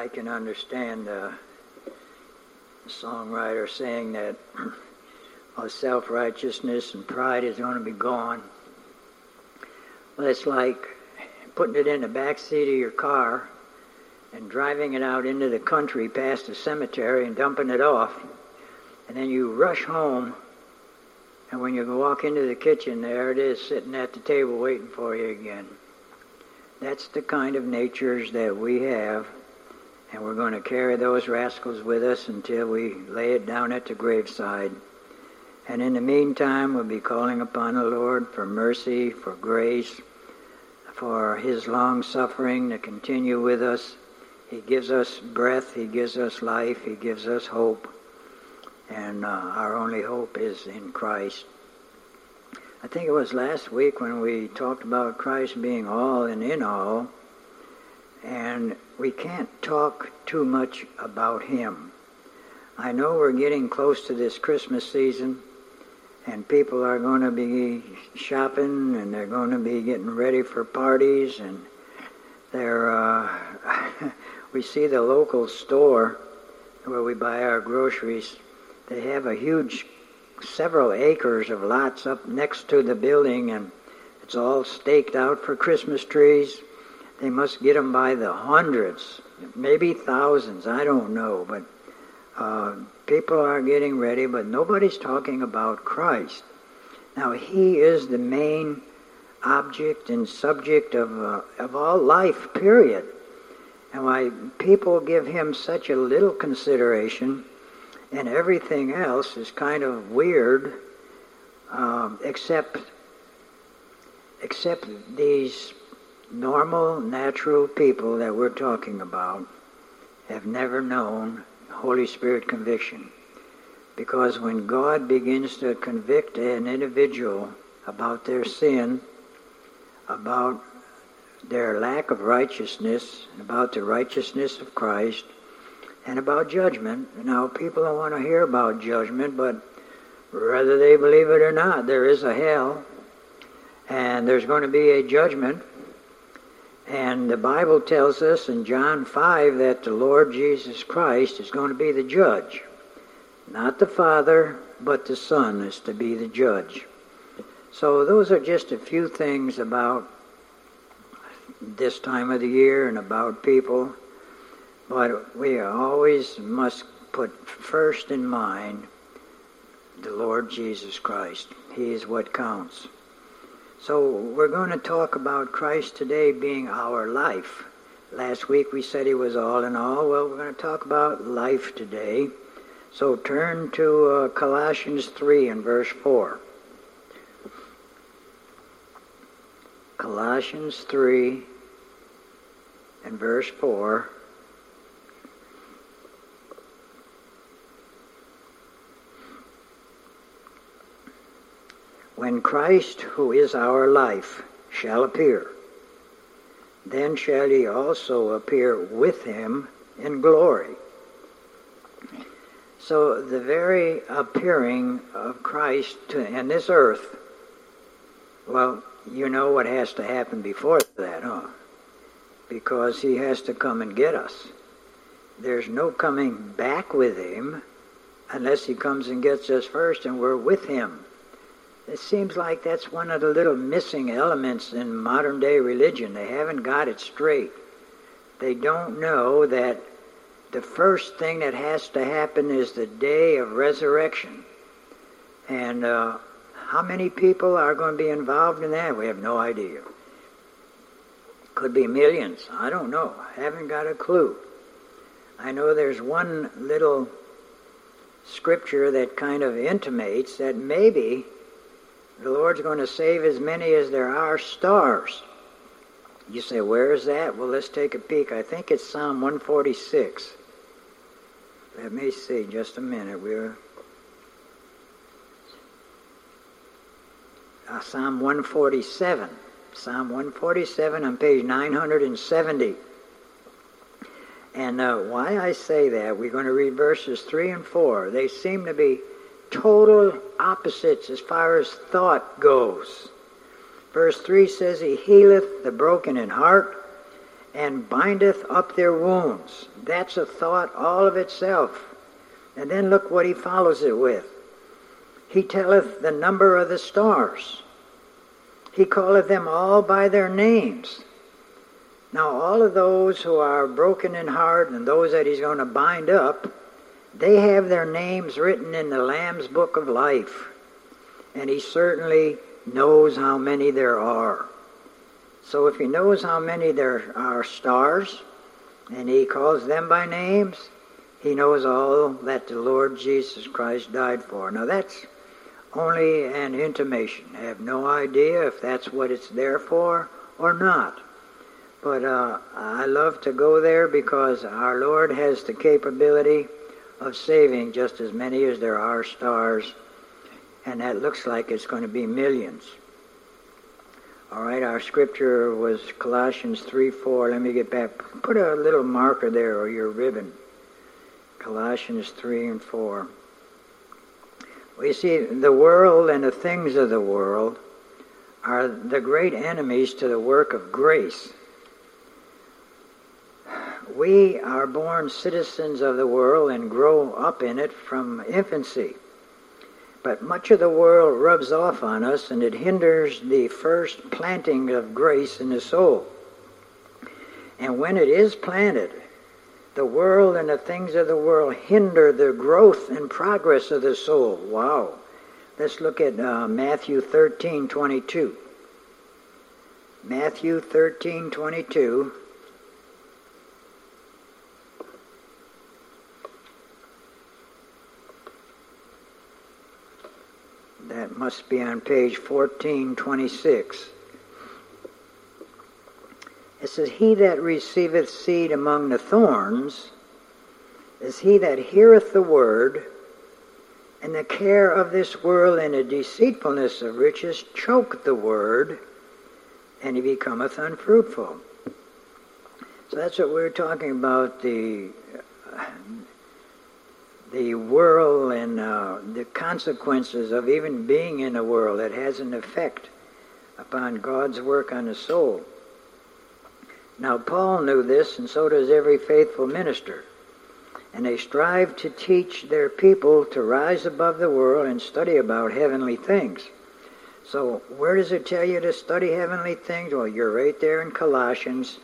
I can understand the songwriter saying that self righteousness and pride is going to be gone. Well, it's like putting it in the back seat of your car and driving it out into the country past a cemetery and dumping it off. And then you rush home, and when you walk into the kitchen, there it is sitting at the table waiting for you again. That's the kind of natures that we have, and we're going to carry those rascals with us until we lay it down at the graveside. And in the meantime, we'll be calling upon the Lord for mercy, for grace, for His long suffering to continue with us. He gives us breath, He gives us life, He gives us hope. And uh, our only hope is in Christ. I think it was last week when we talked about Christ being all and in all, and we can't talk too much about Him. I know we're getting close to this Christmas season, and people are going to be shopping, and they're going to be getting ready for parties, and they're. Uh, we see the local store where we buy our groceries. They have a huge several acres of lots up next to the building, and it's all staked out for Christmas trees. They must get them by the hundreds, maybe thousands, I don't know, but uh, people are getting ready, but nobody's talking about Christ. Now, He is the main object and subject of, uh, of all life, period. And why people give Him such a little consideration and everything else is kind of weird, um, except except these normal, natural people that we're talking about have never known Holy Spirit conviction. Because when God begins to convict an individual about their sin, about their lack of righteousness, about the righteousness of Christ, and about judgment. Now, people don't want to hear about judgment, but whether they believe it or not, there is a hell, and there's going to be a judgment. And the Bible tells us in John 5 that the Lord Jesus Christ is going to be the judge. Not the Father, but the Son is to be the judge. So, those are just a few things about this time of the year and about people. But we always must put first in mind the Lord Jesus Christ. He is what counts. So we're going to talk about Christ today being our life. Last week we said he was all in all. Well, we're going to talk about life today. So turn to uh, Colossians 3 and verse 4. Colossians 3 and verse 4. When Christ, who is our life, shall appear, then shall ye also appear with him in glory. So the very appearing of Christ to, in this earth, well, you know what has to happen before that, huh? Because he has to come and get us. There's no coming back with him unless he comes and gets us first and we're with him. It seems like that's one of the little missing elements in modern day religion. They haven't got it straight. They don't know that the first thing that has to happen is the day of resurrection. And uh, how many people are going to be involved in that? We have no idea. Could be millions. I don't know. I haven't got a clue. I know there's one little scripture that kind of intimates that maybe the Lord's going to save as many as there are stars. You say, where is that? Well, let's take a peek. I think it's Psalm 146. Let me see just a minute. We're uh, Psalm 147. Psalm 147 on page 970. And uh, why I say that, we're going to read verses 3 and 4. They seem to be total opposites as far as thought goes. Verse 3 says, He healeth the broken in heart and bindeth up their wounds. That's a thought all of itself. And then look what he follows it with. He telleth the number of the stars. He calleth them all by their names. Now, all of those who are broken in heart and those that he's going to bind up, they have their names written in the Lamb's book of life. And he certainly knows how many there are. So if he knows how many there are stars, and he calls them by names, he knows all that the Lord Jesus Christ died for. Now that's only an intimation. I have no idea if that's what it's there for or not. But uh, I love to go there because our Lord has the capability of saving just as many as there are stars, and that looks like it's going to be millions. All right, our scripture was Colossians 3 4. Let me get back. Put a little marker there or your ribbon. Colossians 3 and 4. We see the world and the things of the world are the great enemies to the work of grace. We are born citizens of the world and grow up in it from infancy. But much of the world rubs off on us and it hinders the first planting of grace in the soul. And when it is planted, the world and the things of the world hinder the growth and progress of the soul. Wow. Let's look at uh, Matthew 13 22. Matthew 13 22. That must be on page 1426. It says, He that receiveth seed among the thorns is he that heareth the word, and the care of this world and the deceitfulness of riches choke the word, and he becometh unfruitful. So that's what we we're talking about the the world and uh, the consequences of even being in a world that has an effect upon God's work on the soul. Now, Paul knew this, and so does every faithful minister. And they strive to teach their people to rise above the world and study about heavenly things. So, where does it tell you to study heavenly things? Well, you're right there in Colossians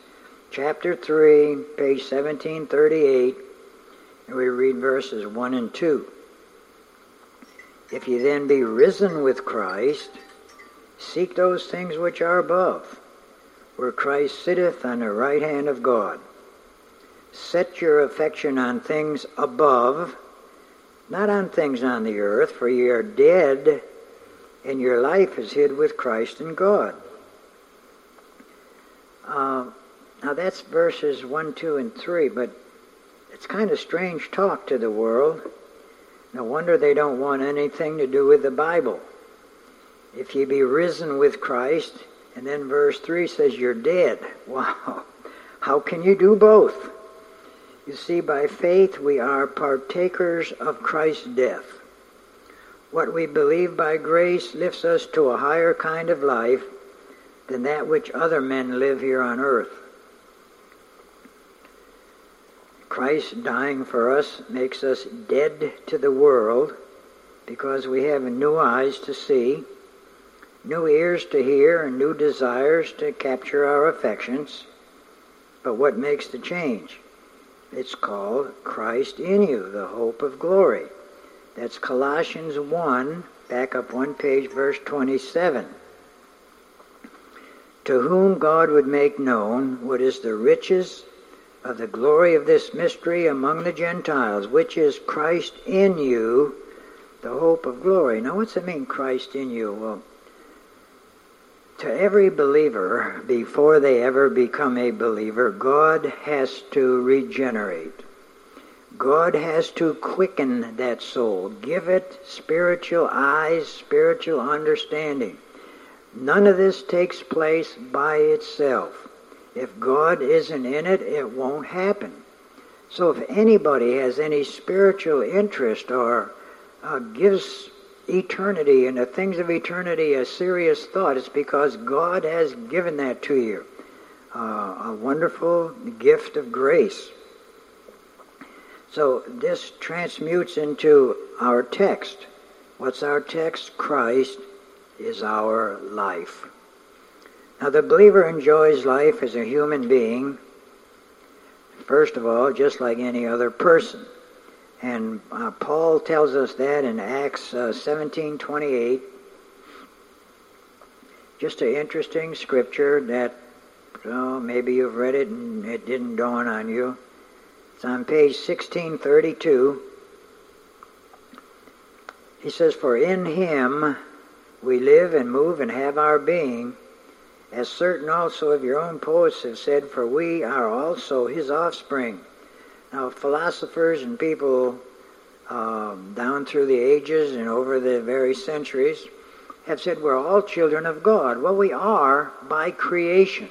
chapter 3, page 1738, and we read verses 1 and 2. If you then be risen with Christ, seek those things which are above where Christ sitteth on the right hand of God. Set your affection on things above, not on things on the earth, for ye are dead, and your life is hid with Christ in God. Uh, now that's verses 1, 2, and 3, but it's kind of strange talk to the world. No wonder they don't want anything to do with the Bible. If ye be risen with Christ, and then verse 3 says, You're dead. Wow. How can you do both? You see, by faith we are partakers of Christ's death. What we believe by grace lifts us to a higher kind of life than that which other men live here on earth. Christ dying for us makes us dead to the world because we have new eyes to see new ears to hear and new desires to capture our affections. But what makes the change? It's called Christ in you, the hope of glory. That's Colossians 1, back up one page, verse 27. To whom God would make known what is the riches of the glory of this mystery among the Gentiles, which is Christ in you, the hope of glory. Now, what's it mean, Christ in you? Well, to every believer, before they ever become a believer, God has to regenerate. God has to quicken that soul, give it spiritual eyes, spiritual understanding. None of this takes place by itself. If God isn't in it, it won't happen. So if anybody has any spiritual interest or uh, gives eternity and the things of eternity a serious thought, it's because God has given that to you. uh, a wonderful gift of grace. So this transmutes into our text. What's our text? Christ is our life. Now, the believer enjoys life as a human being, first of all, just like any other person. And uh, Paul tells us that in Acts uh, 17:28. Just an interesting scripture that oh, maybe you've read it and it didn't dawn on you. It's on page 1632. He says, For in him we live and move and have our being, as certain also of your own poets have said, for we are also his offspring. Now, philosophers and people um, down through the ages and over the various centuries have said we're all children of God. Well, we are by creation.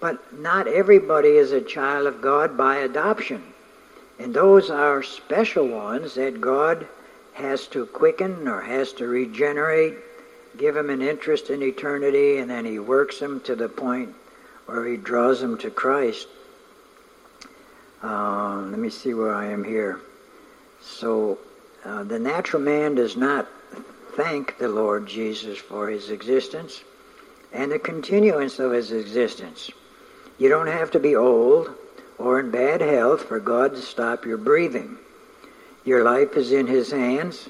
But not everybody is a child of God by adoption. And those are special ones that God has to quicken or has to regenerate, give him an interest in eternity, and then he works him to the point where he draws him to Christ. Uh, let me see where I am here. So uh, the natural man does not thank the Lord Jesus for his existence and the continuance of his existence. You don't have to be old or in bad health for God to stop your breathing. Your life is in His hands.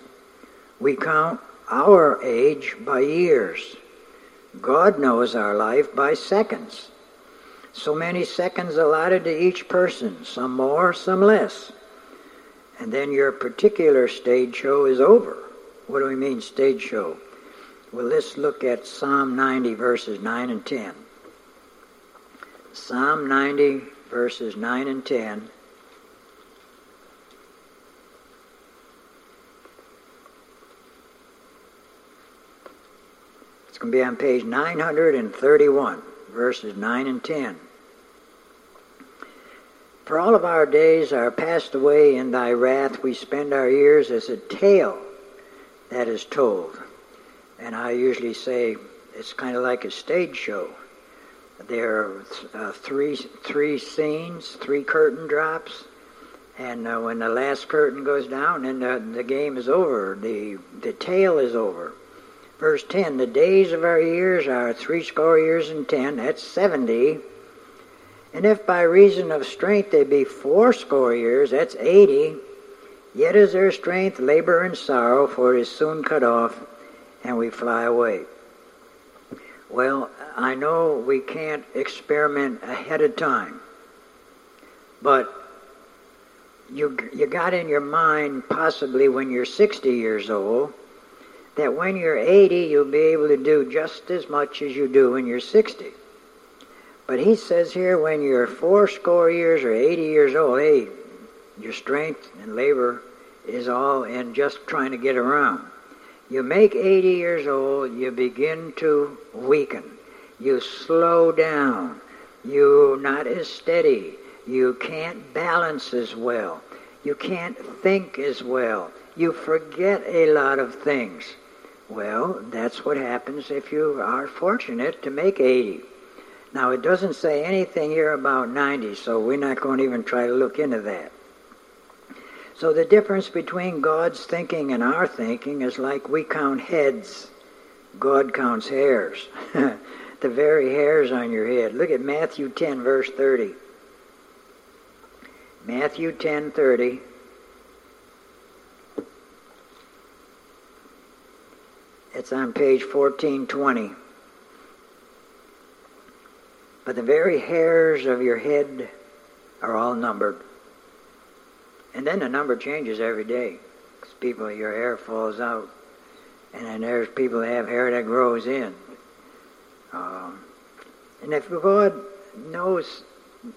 We count our age by years. God knows our life by seconds. So many seconds allotted to each person, some more, some less. And then your particular stage show is over. What do we mean, stage show? Well, let's look at Psalm 90, verses 9 and 10. Psalm 90, verses 9 and 10. Be on page 931, verses 9 and 10. For all of our days are passed away in thy wrath. We spend our years as a tale that is told. And I usually say it's kind of like a stage show. There are uh, three three scenes, three curtain drops, and uh, when the last curtain goes down, the, the game is over. The the tale is over. Verse ten: The days of our years are three score years and ten. That's seventy. And if by reason of strength they be fourscore years, that's eighty. Yet is their strength labor and sorrow, for it is soon cut off, and we fly away. Well, I know we can't experiment ahead of time, but you, you got in your mind possibly when you're 60 years old that when you're 80 you'll be able to do just as much as you do when you're 60. But he says here when you're four score years or 80 years old, hey, your strength and labor is all in just trying to get around. You make 80 years old, you begin to weaken you slow down, you're not as steady, you can't balance as well, you can't think as well, you forget a lot of things. Well, that's what happens if you are fortunate to make 80. Now, it doesn't say anything here about 90, so we're not going to even try to look into that. So the difference between God's thinking and our thinking is like we count heads, God counts hairs. the very hairs on your head. Look at Matthew 10, verse 30. Matthew 10, 30. It's on page 1420. But the very hairs of your head are all numbered. And then the number changes every day. Because people, your hair falls out. And then there's people that have hair that grows in. Um, and if God knows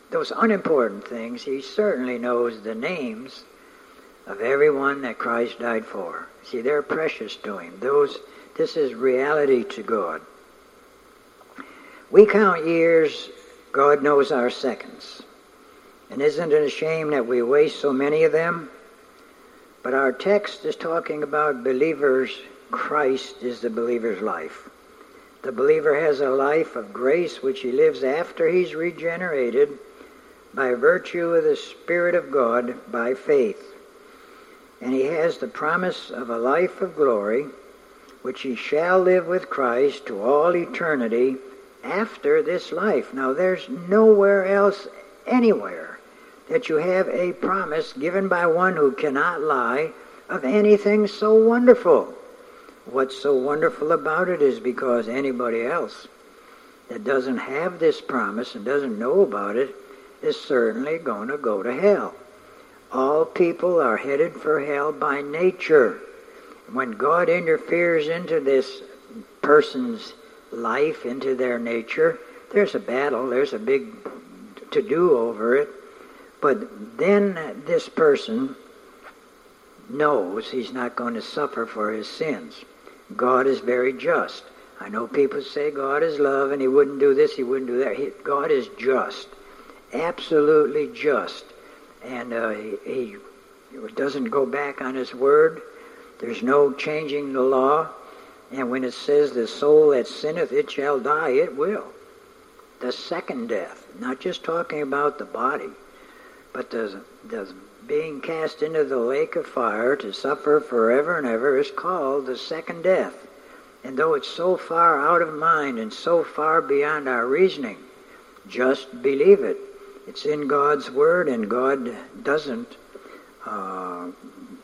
those unimportant things, He certainly knows the names of everyone that Christ died for. See, they're precious to Him. Those, this is reality to God. We count years, God knows our seconds. And isn't it a shame that we waste so many of them? But our text is talking about believers. Christ is the believer's life. The believer has a life of grace which he lives after he's regenerated by virtue of the Spirit of God by faith. And he has the promise of a life of glory which he shall live with Christ to all eternity after this life. Now, there's nowhere else, anywhere, that you have a promise given by one who cannot lie of anything so wonderful. What's so wonderful about it is because anybody else that doesn't have this promise and doesn't know about it is certainly going to go to hell. All people are headed for hell by nature. When God interferes into this person's life, into their nature, there's a battle, there's a big to do over it. But then this person knows he's not going to suffer for his sins. God is very just. I know people say God is love and he wouldn't do this, he wouldn't do that. He, God is just, absolutely just. And uh, he, he doesn't go back on his word. There's no changing the law. And when it says the soul that sinneth, it shall die, it will. The second death, not just talking about the body, but the, the being cast into the lake of fire to suffer forever and ever is called the second death. And though it's so far out of mind and so far beyond our reasoning, just believe it. It's in God's Word, and God doesn't, uh,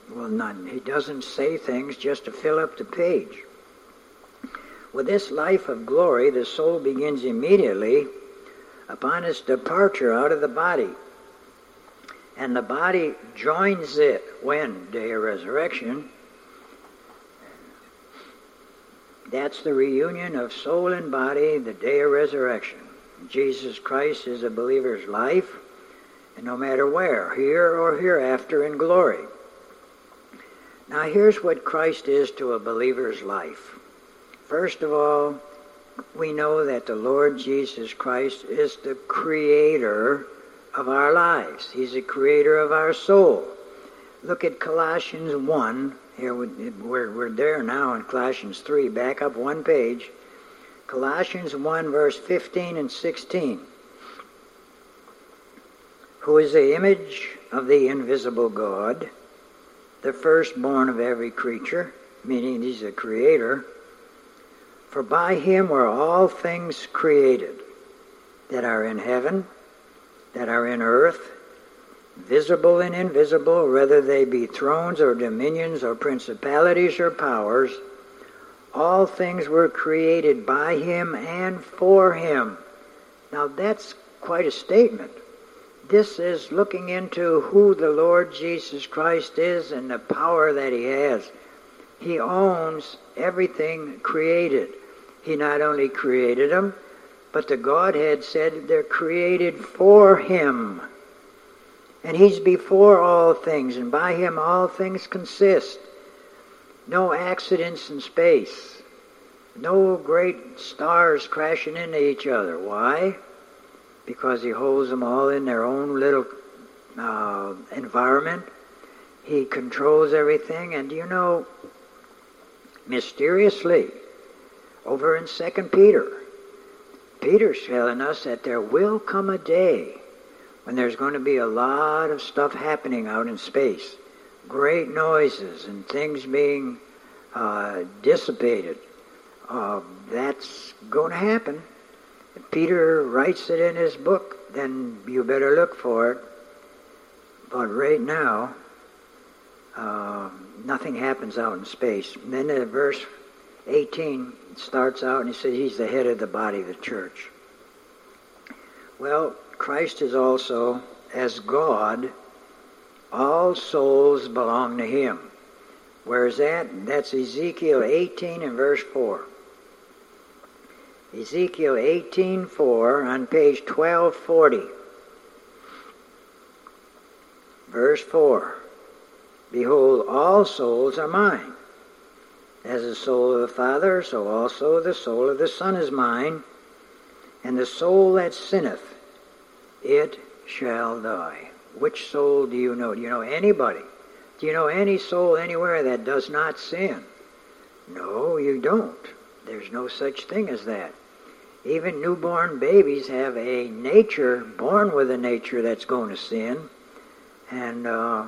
well, not, He doesn't say things just to fill up the page. With this life of glory, the soul begins immediately upon its departure out of the body and the body joins it when? Day of resurrection. That's the reunion of soul and body, the day of resurrection. Jesus Christ is a believer's life, and no matter where, here or hereafter in glory. Now, here's what Christ is to a believer's life. First of all, we know that the Lord Jesus Christ is the creator of our lives. He's the creator of our soul. Look at Colossians 1. Here we're, we're there now in Colossians 3. Back up one page. Colossians 1, verse 15 and 16. Who is the image of the invisible God, the firstborn of every creature, meaning he's the creator. For by him were all things created that are in heaven that are in earth, visible and invisible, whether they be thrones or dominions or principalities or powers, all things were created by him and for him. Now that's quite a statement. This is looking into who the Lord Jesus Christ is and the power that he has. He owns everything created. He not only created them, but the Godhead said they're created for Him. And He's before all things, and by Him all things consist. No accidents in space. No great stars crashing into each other. Why? Because He holds them all in their own little uh, environment. He controls everything. And you know, mysteriously, over in Second Peter, Peter's telling us that there will come a day when there's going to be a lot of stuff happening out in space. Great noises and things being uh, dissipated. Uh, that's going to happen. Peter writes it in his book, then you better look for it. But right now, uh, nothing happens out in space. And then in verse 18 starts out and he says he's the head of the body of the church. Well, Christ is also, as God, all souls belong to him. Where is that? That's Ezekiel 18 and verse 4. Ezekiel 18:4 on page 1240. Verse 4. Behold, all souls are mine. As the soul of the Father, so also the soul of the Son is mine. And the soul that sinneth, it shall die. Which soul do you know? Do you know anybody? Do you know any soul anywhere that does not sin? No, you don't. There's no such thing as that. Even newborn babies have a nature, born with a nature that's going to sin. And uh,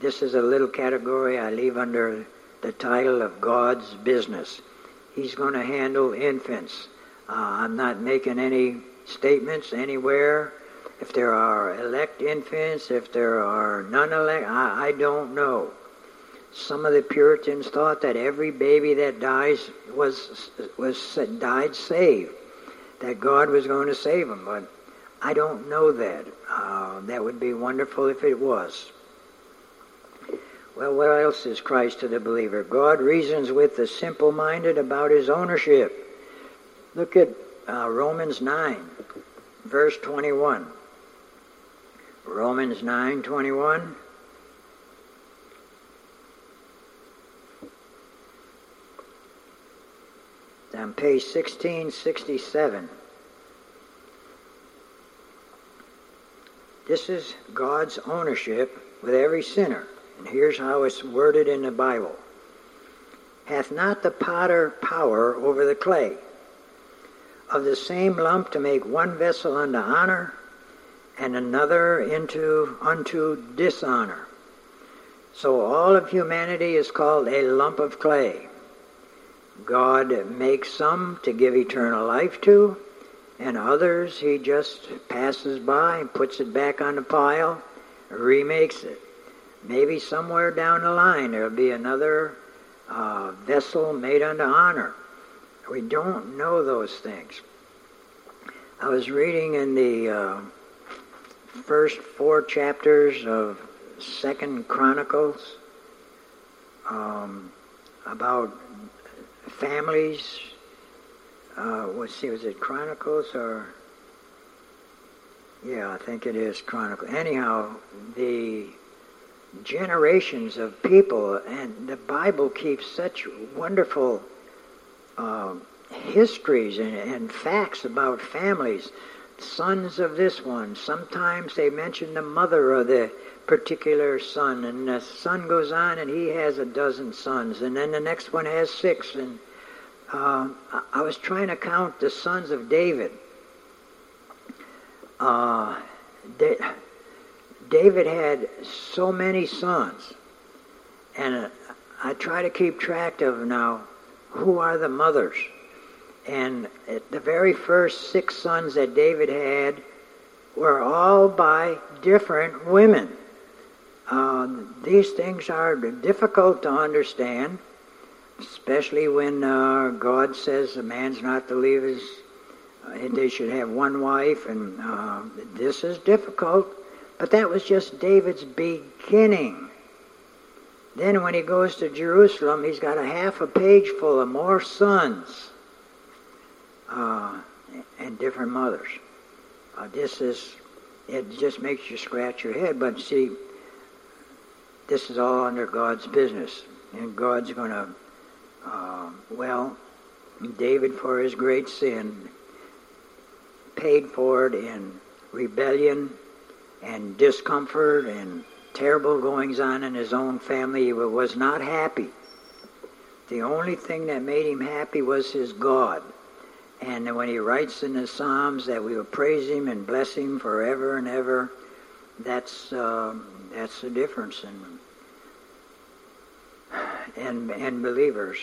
this is a little category I leave under the title of God's business. He's going to handle infants. Uh, I'm not making any statements anywhere. If there are elect infants, if there are non-elect, I, I don't know. Some of the Puritans thought that every baby that dies was was died saved, that God was going to save them, but I don't know that. Uh, that would be wonderful if it was. Well, what else is Christ to the believer? God reasons with the simple minded about his ownership. Look at uh, Romans 9, verse 21. Romans 9, 21. on page 1667. This is God's ownership with every sinner. And here's how it's worded in the Bible. Hath not the potter power over the clay, of the same lump to make one vessel unto honor, and another into unto dishonor? So all of humanity is called a lump of clay. God makes some to give eternal life to, and others he just passes by and puts it back on the pile, remakes it. Maybe somewhere down the line there'll be another uh, vessel made unto honor. We don't know those things. I was reading in the uh, first four chapters of Second Chronicles um, about families. Uh, let's see, was it Chronicles or? Yeah, I think it is Chronicles. Anyhow, the generations of people, and the Bible keeps such wonderful uh, histories and, and facts about families. Sons of this one. Sometimes they mention the mother of the particular son, and the son goes on and he has a dozen sons, and then the next one has six. And uh, I was trying to count the sons of David. Uh, David had so many sons, and uh, I try to keep track of now who are the mothers. And the very first six sons that David had were all by different women. Uh, these things are difficult to understand, especially when uh, God says a man's not to leave his, uh, they should have one wife, and uh, this is difficult. But that was just David's beginning. Then when he goes to Jerusalem, he's got a half a page full of more sons uh, and different mothers. Uh, this is, it just makes you scratch your head. But see, this is all under God's business. And God's going to, uh, well, David, for his great sin, paid for it in rebellion and discomfort and terrible goings on in his own family. He was not happy. The only thing that made him happy was his God. And when he writes in the Psalms that we will praise him and bless him forever and ever, that's uh, that's the difference in and and believers.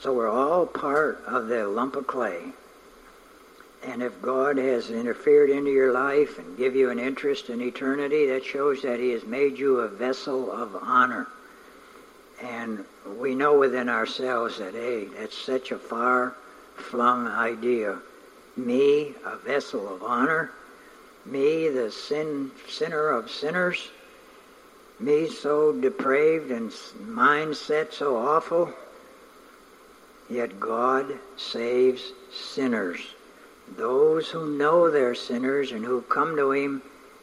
So we're all part of the lump of clay. And if God has interfered into your life and give you an interest in eternity, that shows that He has made you a vessel of honor. And we know within ourselves that, hey, that's such a far flung idea. Me, a vessel of honor. Me, the sin, sinner of sinners. Me, so depraved and mindset so awful. Yet God saves sinners those who know they're sinners and who come to Him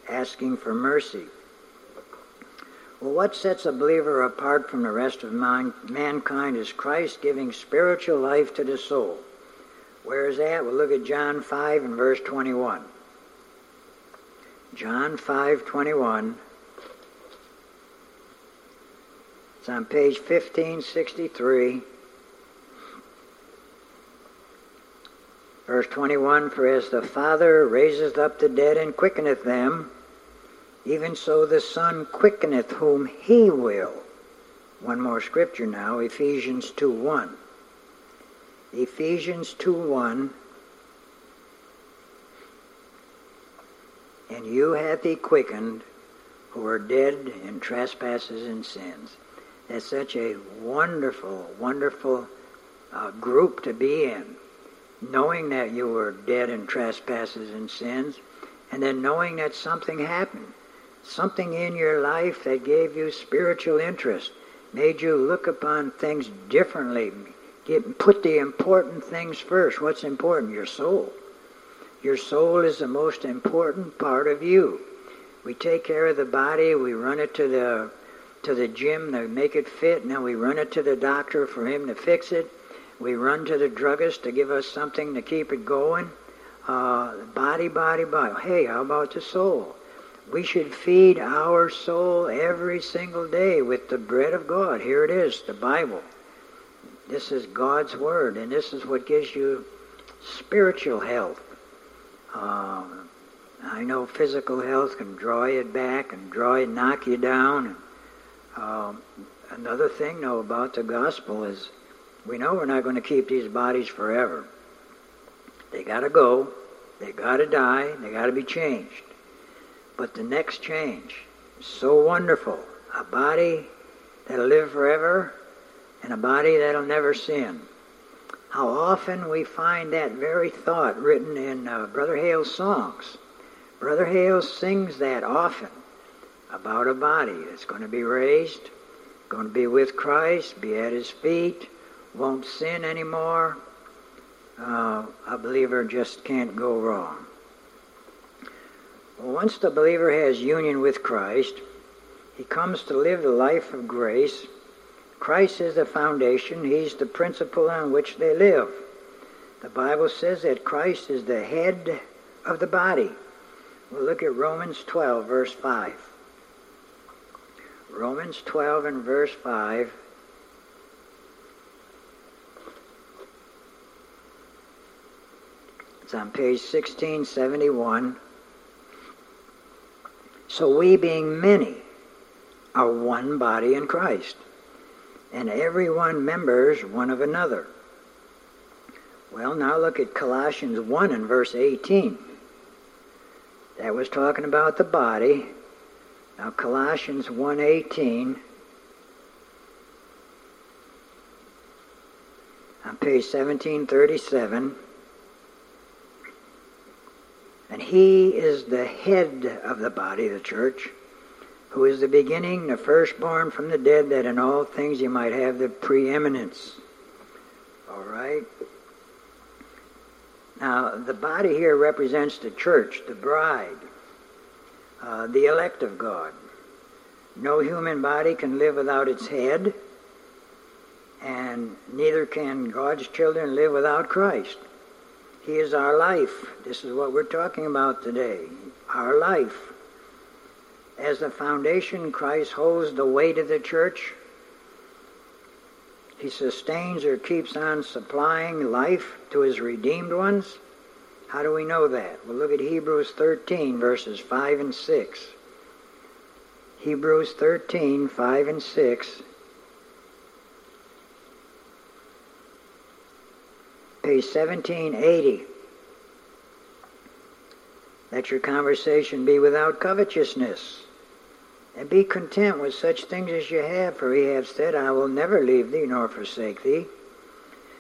asking for mercy. Well, what sets a believer apart from the rest of man- mankind is Christ giving spiritual life to the soul. Where is that? Well, look at John 5 and verse 21. John 5 21. It's on page 1563. Verse 21 For as the Father raiseth up the dead and quickeneth them, even so the Son quickeneth whom he will. One more scripture now, Ephesians 2 1. Ephesians 2 1. And you hath he quickened who are dead in trespasses and sins. That's such a wonderful, wonderful uh, group to be in. Knowing that you were dead in trespasses and sins, and then knowing that something happened. Something in your life that gave you spiritual interest, made you look upon things differently, Get, put the important things first. What's important? Your soul. Your soul is the most important part of you. We take care of the body, we run it to the to the gym to make it fit, then we run it to the doctor for him to fix it. We run to the druggist to give us something to keep it going. Uh, body, body, body. Hey, how about the soul? We should feed our soul every single day with the bread of God. Here it is, the Bible. This is God's Word, and this is what gives you spiritual health. Uh, I know physical health can draw you back and draw you, knock you down. Um, another thing, though, about the gospel is we know we're not going to keep these bodies forever. They got to go. They got to die. They got to be changed. But the next change so wonderful. A body that'll live forever and a body that'll never sin. How often we find that very thought written in uh, Brother Hale's songs. Brother Hale sings that often about a body that's going to be raised, going to be with Christ, be at his feet, won't sin anymore. Uh, a believer just can't go wrong. Once the believer has union with Christ, he comes to live the life of grace Christ is the foundation, He's the principle on which they live. The Bible says that Christ is the head of the body. We'll look at Romans 12, verse 5. Romans 12 and verse 5. It's on page 1671. So we, being many, are one body in Christ and every one members one of another. Well, now look at Colossians 1 and verse 18. That was talking about the body. Now Colossians 1:18 on page 1737 and he is the head of the body, the church who is the beginning, the firstborn from the dead, that in all things you might have the preeminence. All right? Now, the body here represents the church, the bride, uh, the elect of God. No human body can live without its head, and neither can God's children live without Christ. He is our life. This is what we're talking about today. Our life. As the foundation, Christ holds the weight of the church. He sustains or keeps on supplying life to his redeemed ones. How do we know that? Well, look at Hebrews 13, verses 5 and 6. Hebrews 13, 5 and 6. Page 1780. Let your conversation be without covetousness. And be content with such things as you have, for he hath said, I will never leave thee nor forsake thee.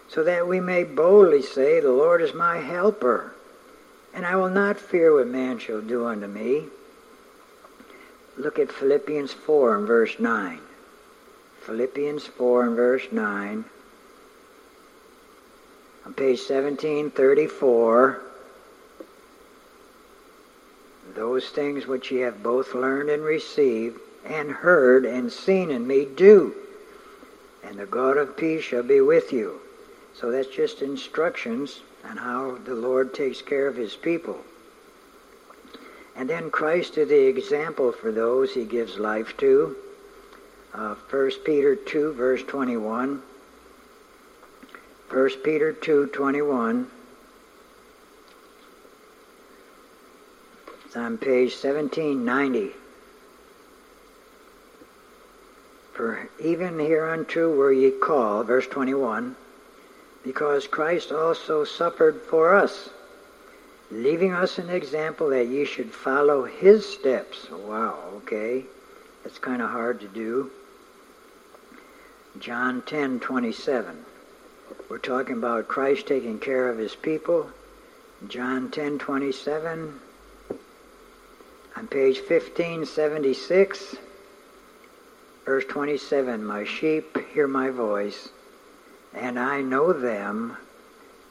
So that we may boldly say, The Lord is my helper, and I will not fear what man shall do unto me. Look at Philippians 4 and verse 9. Philippians 4 and verse 9. On page 1734 those things which ye have both learned and received, and heard and seen in me, do. And the God of peace shall be with you. So that's just instructions on how the Lord takes care of his people. And then Christ is the example for those he gives life to. Uh, 1 Peter 2, verse 21. 1 Peter 2:21 It's on page 1790. For even hereunto were ye called, verse 21, because Christ also suffered for us, leaving us an example that ye should follow his steps. Wow, okay. That's kind of hard to do. John 10:27. We're talking about Christ taking care of his people. John 10 27. On page 1576, verse 27 My sheep hear my voice, and I know them,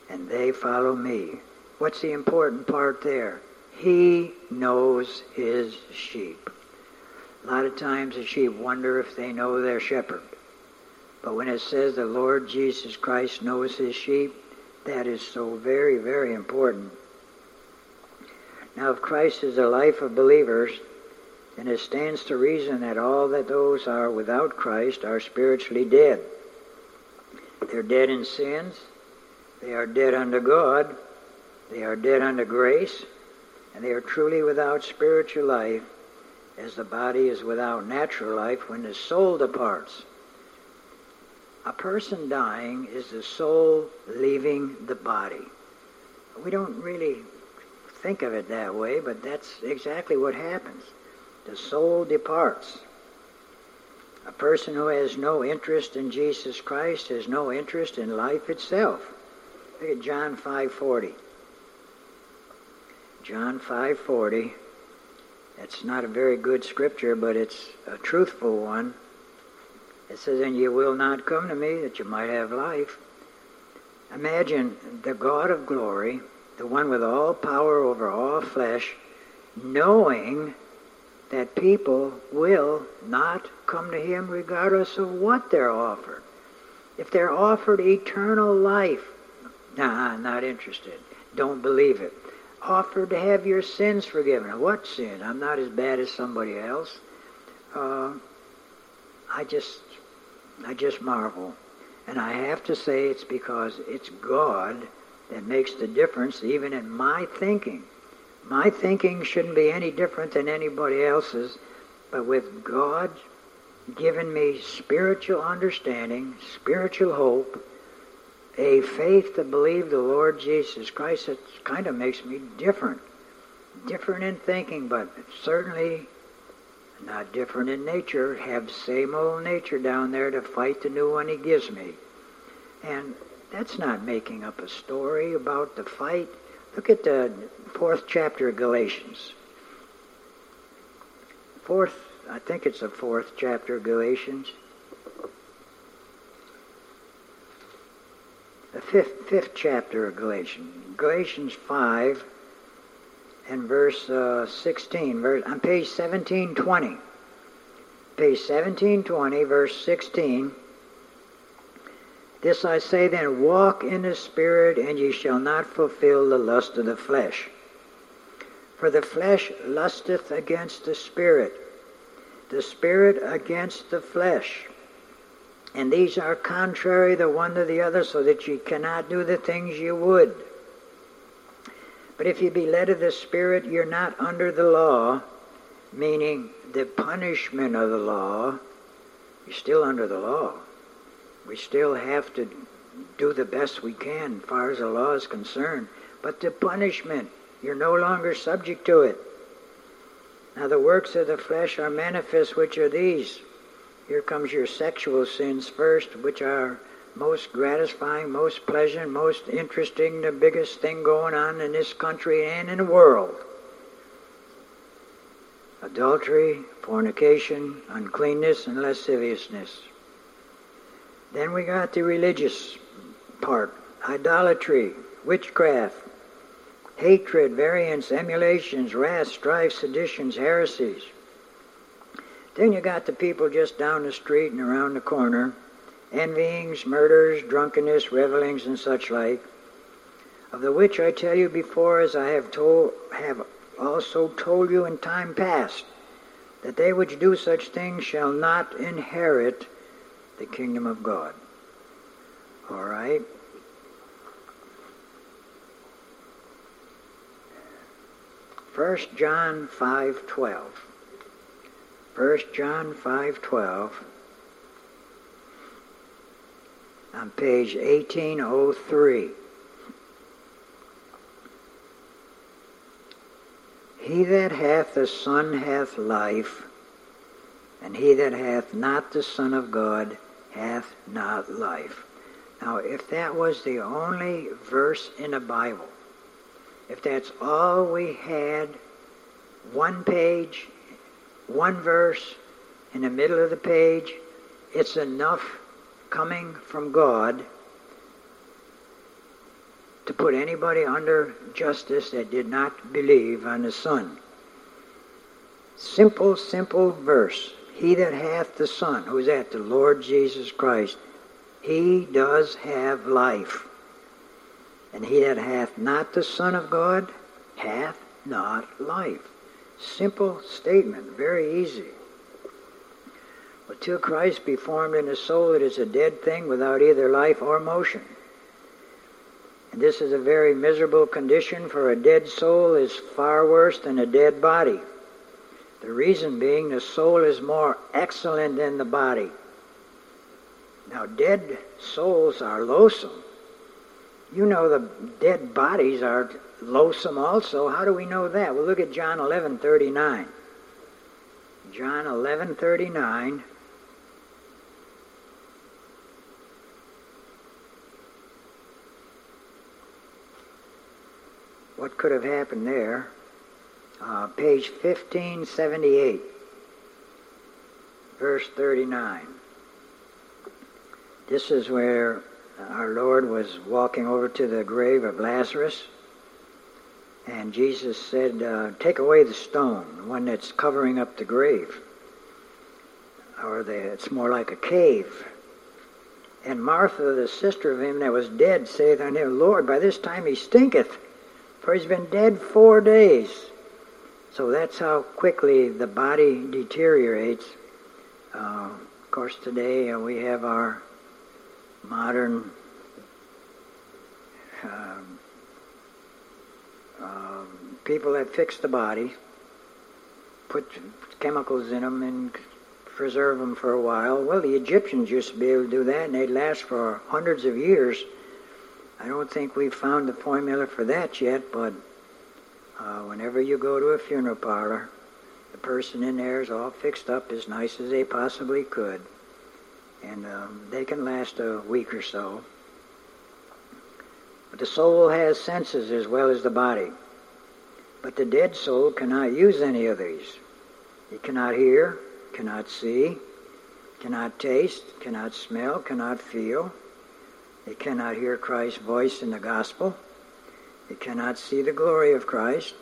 and they follow me. What's the important part there? He knows his sheep. A lot of times the sheep wonder if they know their shepherd. But when it says the Lord Jesus Christ knows his sheep, that is so very, very important. Now, if Christ is the life of believers, then it stands to reason that all that those are without Christ are spiritually dead. They're dead in sins, they are dead unto God, they are dead unto grace, and they are truly without spiritual life, as the body is without natural life when the soul departs. A person dying is the soul leaving the body. We don't really think of it that way, but that's exactly what happens. The soul departs. A person who has no interest in Jesus Christ has no interest in life itself. Look at John 5:40. John 5:40. That's not a very good scripture, but it's a truthful one. It says, And you will not come to me that you might have life. Imagine the God of glory, the one with all power over all flesh, knowing that people will not come to him regardless of what they're offered. If they're offered eternal life, nah, not interested. Don't believe it. Offered to have your sins forgiven. What sin? I'm not as bad as somebody else. Uh, I just I just marvel. And I have to say it's because it's God that makes the difference even in my thinking. My thinking shouldn't be any different than anybody else's, but with God giving me spiritual understanding, spiritual hope, a faith to believe the Lord Jesus Christ, it kind of makes me different. Different in thinking, but certainly not different in nature, have same old nature down there to fight the new one he gives me. And that's not making up a story about the fight. Look at the fourth chapter of Galatians. Fourth, I think it's the fourth chapter of Galatians. The fifth, fifth chapter of Galatians. Galatians 5 and verse uh, 16, verse, on page 1720. Page 1720, verse 16. This I say then, walk in the Spirit, and ye shall not fulfill the lust of the flesh. For the flesh lusteth against the Spirit, the Spirit against the flesh. And these are contrary the one to the other, so that ye cannot do the things ye would. But if you be led of the Spirit, you're not under the law, meaning the punishment of the law. You're still under the law. We still have to do the best we can far as the law is concerned. But the punishment, you're no longer subject to it. Now the works of the flesh are manifest, which are these. Here comes your sexual sins first, which are most gratifying, most pleasant, most interesting, the biggest thing going on in this country and in the world. Adultery, fornication, uncleanness, and lasciviousness. Then we got the religious part idolatry, witchcraft, hatred, variance, emulations, wrath, strife, seditions, heresies. Then you got the people just down the street and around the corner envyings, murders, drunkenness, revelings, and such like, of the which I tell you before, as I have told, have also told you in time past, that they which do such things shall not inherit the kingdom of God. All right? 1 John 5.12. 1 John 5.12 on page 1803. He that hath the Son hath life, and he that hath not the Son of God hath not life. Now, if that was the only verse in the Bible, if that's all we had, one page, one verse in the middle of the page, it's enough coming from God to put anybody under justice that did not believe on the Son. Simple, simple verse. He that hath the Son, who is that? The Lord Jesus Christ. He does have life. And he that hath not the Son of God hath not life. Simple statement, very easy. But till Christ be formed in the soul, it is a dead thing without either life or motion. And this is a very miserable condition, for a dead soul is far worse than a dead body. The reason being the soul is more excellent than the body. Now, dead souls are loathsome. You know the dead bodies are loathsome also. How do we know that? Well, look at John 11:39. John 11:39. What could have happened there? Uh, page 1578, verse 39. This is where our Lord was walking over to the grave of Lazarus, and Jesus said, uh, Take away the stone, the one that's covering up the grave. Or the, it's more like a cave. And Martha, the sister of him that was dead, saith unto him, Lord, by this time he stinketh for he's been dead four days. So that's how quickly the body deteriorates. Uh, of course, today uh, we have our modern um, uh, people that fix the body, put chemicals in them and preserve them for a while. Well, the Egyptians used to be able to do that, and they'd last for hundreds of years I don't think we've found the formula for that yet, but uh, whenever you go to a funeral parlor, the person in there is all fixed up as nice as they possibly could. And um, they can last a week or so. But the soul has senses as well as the body. But the dead soul cannot use any of these. It cannot hear, cannot see, cannot taste, cannot smell, cannot feel, they cannot hear Christ's voice in the gospel. They cannot see the glory of Christ.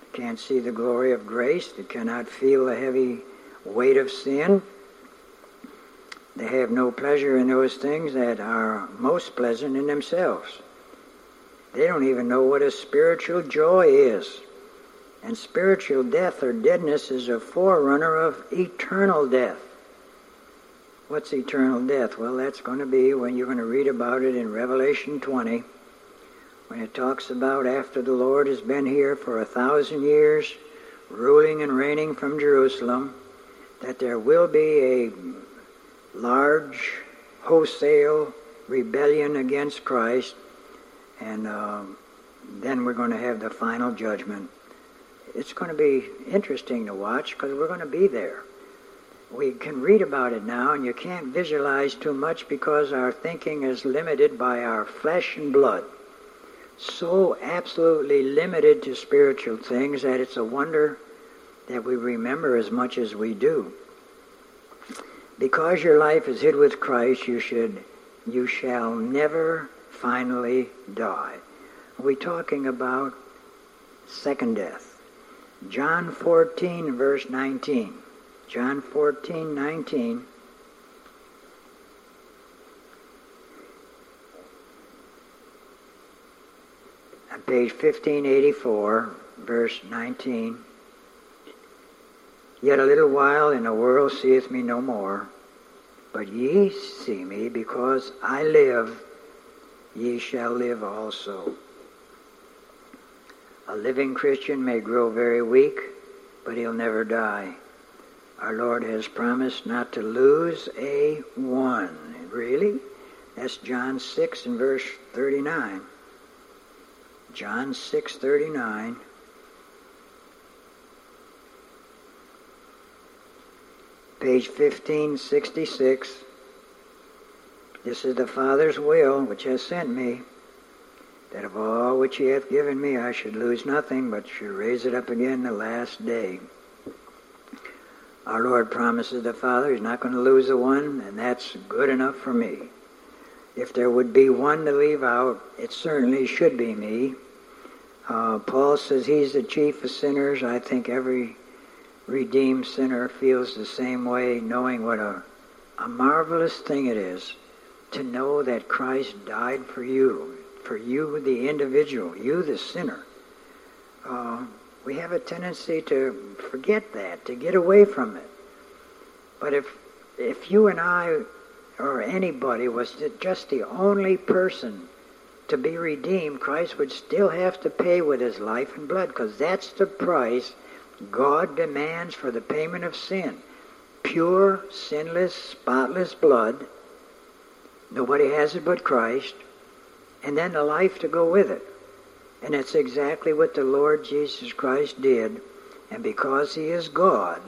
They can't see the glory of grace. They cannot feel the heavy weight of sin. They have no pleasure in those things that are most pleasant in themselves. They don't even know what a spiritual joy is. And spiritual death or deadness is a forerunner of eternal death. What's eternal death? Well, that's going to be when you're going to read about it in Revelation 20, when it talks about after the Lord has been here for a thousand years, ruling and reigning from Jerusalem, that there will be a large, wholesale rebellion against Christ, and uh, then we're going to have the final judgment. It's going to be interesting to watch because we're going to be there we can read about it now, and you can't visualize too much because our thinking is limited by our flesh and blood. So absolutely limited to spiritual things that it's a wonder that we remember as much as we do. Because your life is hid with Christ, you should, you shall never finally die. Are we talking about second death? John 14, verse 19. John 14, 19. On page 1584, verse 19. Yet a little while, and the world seeth me no more. But ye see me, because I live, ye shall live also. A living Christian may grow very weak, but he'll never die. Our Lord has promised not to lose a one. Really? That's John 6 and verse 39. John 6:39 Page 1566 This is the Father's will which has sent me that of all which he hath given me I should lose nothing but should raise it up again the last day. Our Lord promises the Father he's not going to lose a one and that's good enough for me. If there would be one to leave out, it certainly should be me. Uh, Paul says he's the chief of sinners. I think every redeemed sinner feels the same way, knowing what a, a marvelous thing it is to know that Christ died for you, for you, the individual, you, the sinner. Uh, we have a tendency to forget that, to get away from it. But if if you and I or anybody was just the only person to be redeemed, Christ would still have to pay with his life and blood because that's the price God demands for the payment of sin. Pure, sinless, spotless blood. Nobody has it but Christ. And then the life to go with it. And it's exactly what the Lord Jesus Christ did. And because he is God,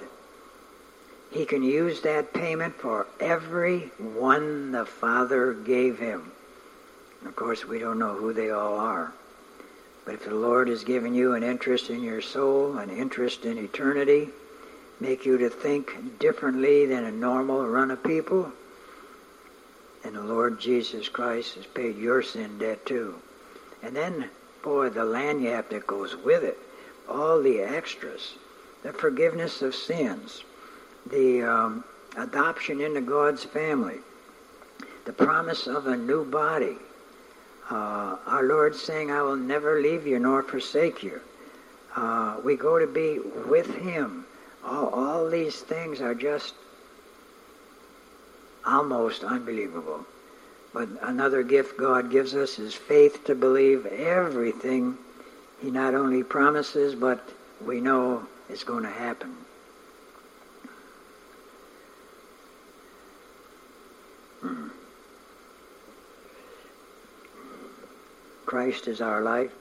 he can use that payment for every one the Father gave him. Of course, we don't know who they all are. But if the Lord has given you an interest in your soul, an interest in eternity, make you to think differently than a normal run of people, and the Lord Jesus Christ has paid your sin debt too. And then, boy, the lagniappe that goes with it, all the extras, the forgiveness of sins, the um, adoption into God's family, the promise of a new body, uh, our Lord saying, I will never leave you nor forsake you. Uh, we go to be with Him. All, all these things are just almost unbelievable. But another gift God gives us is faith to believe everything He not only promises, but we know is going to happen. Hmm. Christ is our life.